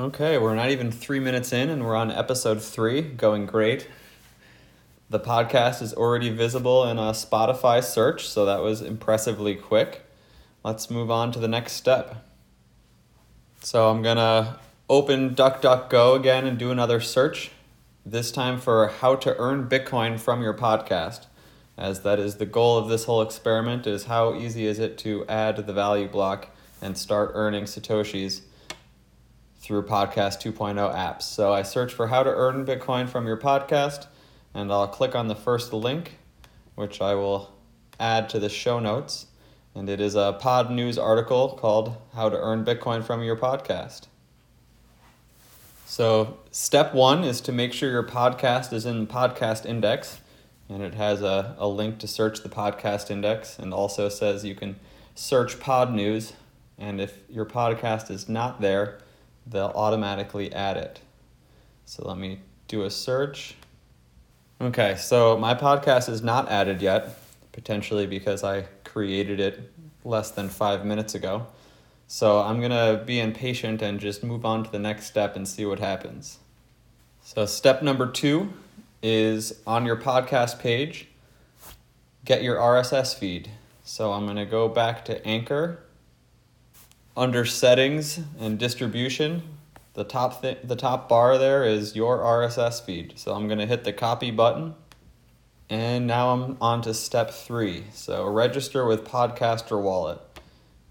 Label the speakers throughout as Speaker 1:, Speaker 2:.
Speaker 1: Okay, we're not even three minutes in, and we're on episode three, going great. The podcast is already visible in a Spotify search, so that was impressively quick. Let's move on to the next step. So I'm gonna open DuckDuckGo again and do another search, this time for how to earn Bitcoin from your podcast, as that is the goal of this whole experiment is how easy is it to add the value block and start earning Satoshis through Podcast 2.0 apps. So I search for how to earn Bitcoin from your podcast, and I'll click on the first link, which I will add to the show notes. And it is a Podnews article called How to Earn Bitcoin from Your Podcast. So, step one is to make sure your podcast is in Podcast Index, and it has a, a link to search the Podcast Index, and also says you can search Podnews. and if your podcast is not there, they'll automatically add it. So, let me do a search. Okay, so my podcast is not added yet, potentially because I created it less than five minutes ago. So I'm going to be impatient and just move on to the next step and see what happens. So, step number two is on your podcast page, get your RSS feed. So, I'm going to go back to Anchor. Under settings and distribution, the top th- the top bar there is your RSS feed. So I'm going to hit the copy button. And now I'm on to step 3. So register with Podcaster Wallet.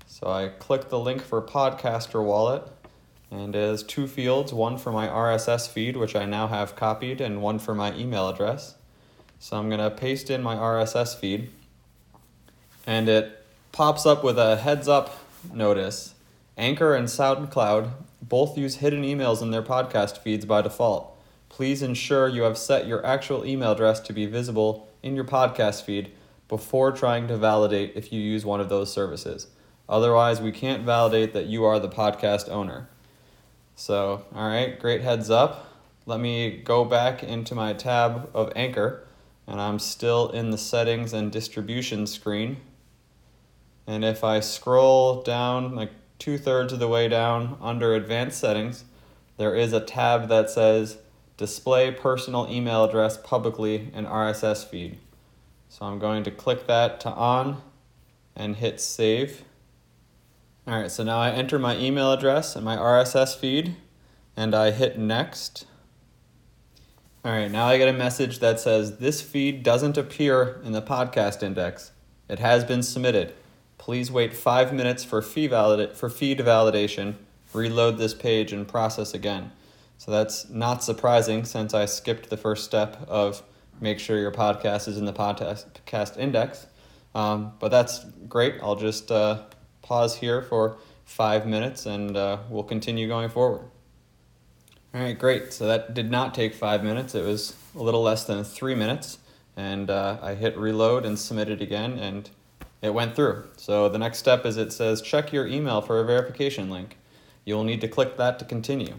Speaker 1: So I click the link for Podcaster Wallet and it has two fields, one for my RSS feed which I now have copied and one for my email address. So I'm going to paste in my RSS feed and it pops up with a heads up notice. Anchor and SoundCloud both use hidden emails in their podcast feeds by default. Please ensure you have set your actual email address to be visible in your podcast feed before trying to validate if you use one of those services. Otherwise, we can't validate that you are the podcast owner. So, all right, great heads up. Let me go back into my tab of Anchor, and I'm still in the settings and distribution screen. And if I scroll down like two thirds of the way down under advanced settings, there is a tab that says display personal email address publicly in RSS feed. So I'm going to click that to on and hit save. All right, so now I enter my email address and my RSS feed and I hit next. All right, now I get a message that says this feed doesn't appear in the podcast index. It has been submitted. Please wait five minutes for, fee valid- for feed validation, reload this page, and process again. So that's not surprising since I skipped the first step of make sure your podcast is in the podcast index. Um, but that's great. I'll just uh, pause here for five minutes and uh, we'll continue going forward. All right, great. So that did not take five minutes. It was a little less than three minutes. And uh, I hit reload and submit it again, and it went through. So the next step is it says check your email for a verification link. You'll need to click that to continue.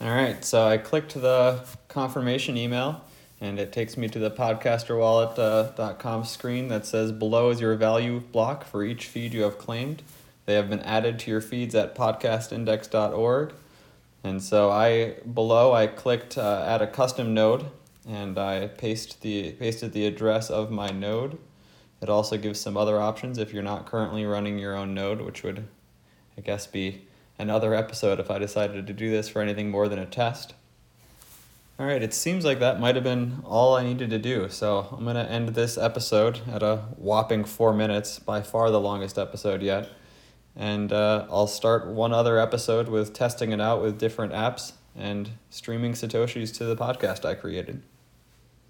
Speaker 1: All right, so I clicked the confirmation email and it takes me to the podcasterwallet.com uh, screen that says below is your value block for each feed you have claimed. They have been added to your feeds at podcastindex.org. And so I below I clicked uh, add a custom node and I paste the pasted the address of my node. It also gives some other options if you're not currently running your own node, which would I guess be another episode if I decided to do this for anything more than a test. All right, it seems like that might have been all I needed to do. So I'm going to end this episode at a whopping four minutes, by far the longest episode yet. And uh, I'll start one other episode with testing it out with different apps and streaming Satoshis to the podcast I created.